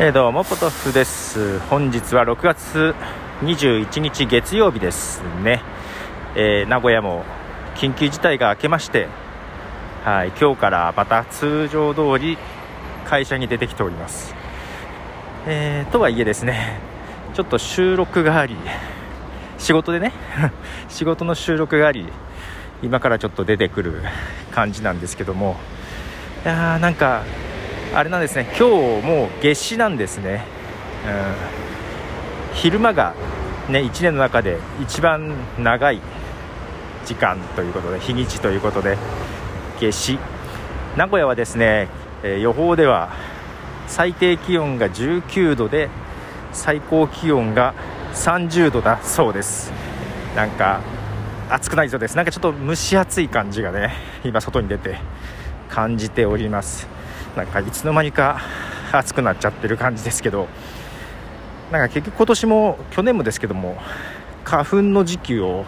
えー、どうもポトフです。本日は6月21日月曜日ですね、えー、名古屋も緊急事態が明けましてはい今日からまた通常通り会社に出てきております、えー、とはいえですねちょっと収録があり仕事でね 仕事の収録があり今からちょっと出てくる感じなんですけどもいやーなんかあれなんですね。今日もう夏至なんですね、うん、昼間がね1年の中で一番長い時間ということで日にちということで夏至。名古屋はですね、えー、予報では最低気温が19度で最高気温が30度だそうです。なんか暑くないそうです。なんかちょっと蒸し暑い感じがね今外に出て感じております。なんかいつの間にか暑くなっちゃってる感じですけどなんか結局今年も去年もですけども花粉の時期を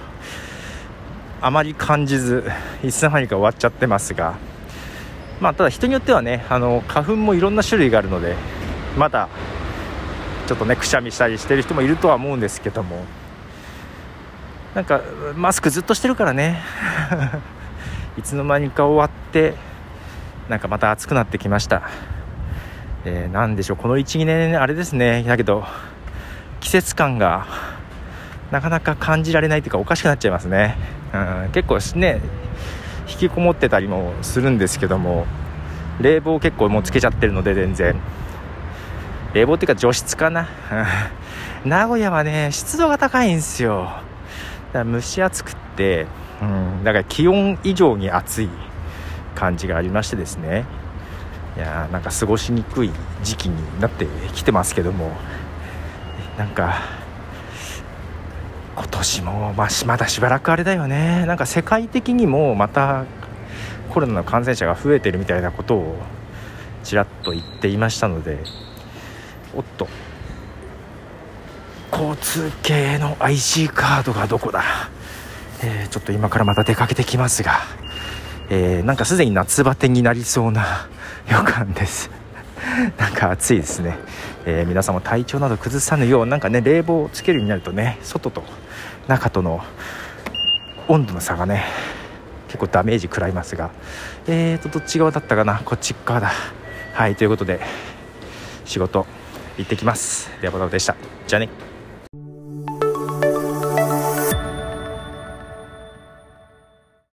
あまり感じずいつの間にか終わっちゃってますがまあただ人によってはねあの花粉もいろんな種類があるのでまだちょっとねくしゃみしたりしてる人もいるとは思うんですけどもなんかマスクずっとしてるからね。いつの間にか終わってなんかまた暑くなってきました、えー、なんでしょう。この12年あれですね。だけど季節感がなかなか感じられないというかおかしくなっちゃいますね、うん、結構ね引きこもってたりもするんですけども冷房結構もうつけちゃってるので全然。冷房っていうか除湿かな。名古屋はね湿度が高いんですよ。だから蒸し暑くって、うん、だから気温以上に暑い。感じがありましてですね。いやーなんか過ごしにくい時期になってきてますけども。なんか今年もままだしばらくあれだよね。なんか世界的にもまたコロナの感染者が増えてるみたいなことをちらっと言っていましたので。おっと。交通系の IC カードがどこだ、えー、ちょっと今からまた出かけてきますが。えー、なんかすでに夏バテになりそうな予感です。なんか暑いですね、えー、皆さんも体調など崩さぬようなんかね冷房をつけるようになるとね外と中との温度の差がね結構ダメージ食らいますが。えーとどっち側だったかな？こっち側だ。はいということで仕事行ってきます。ではボタでした。じゃあね。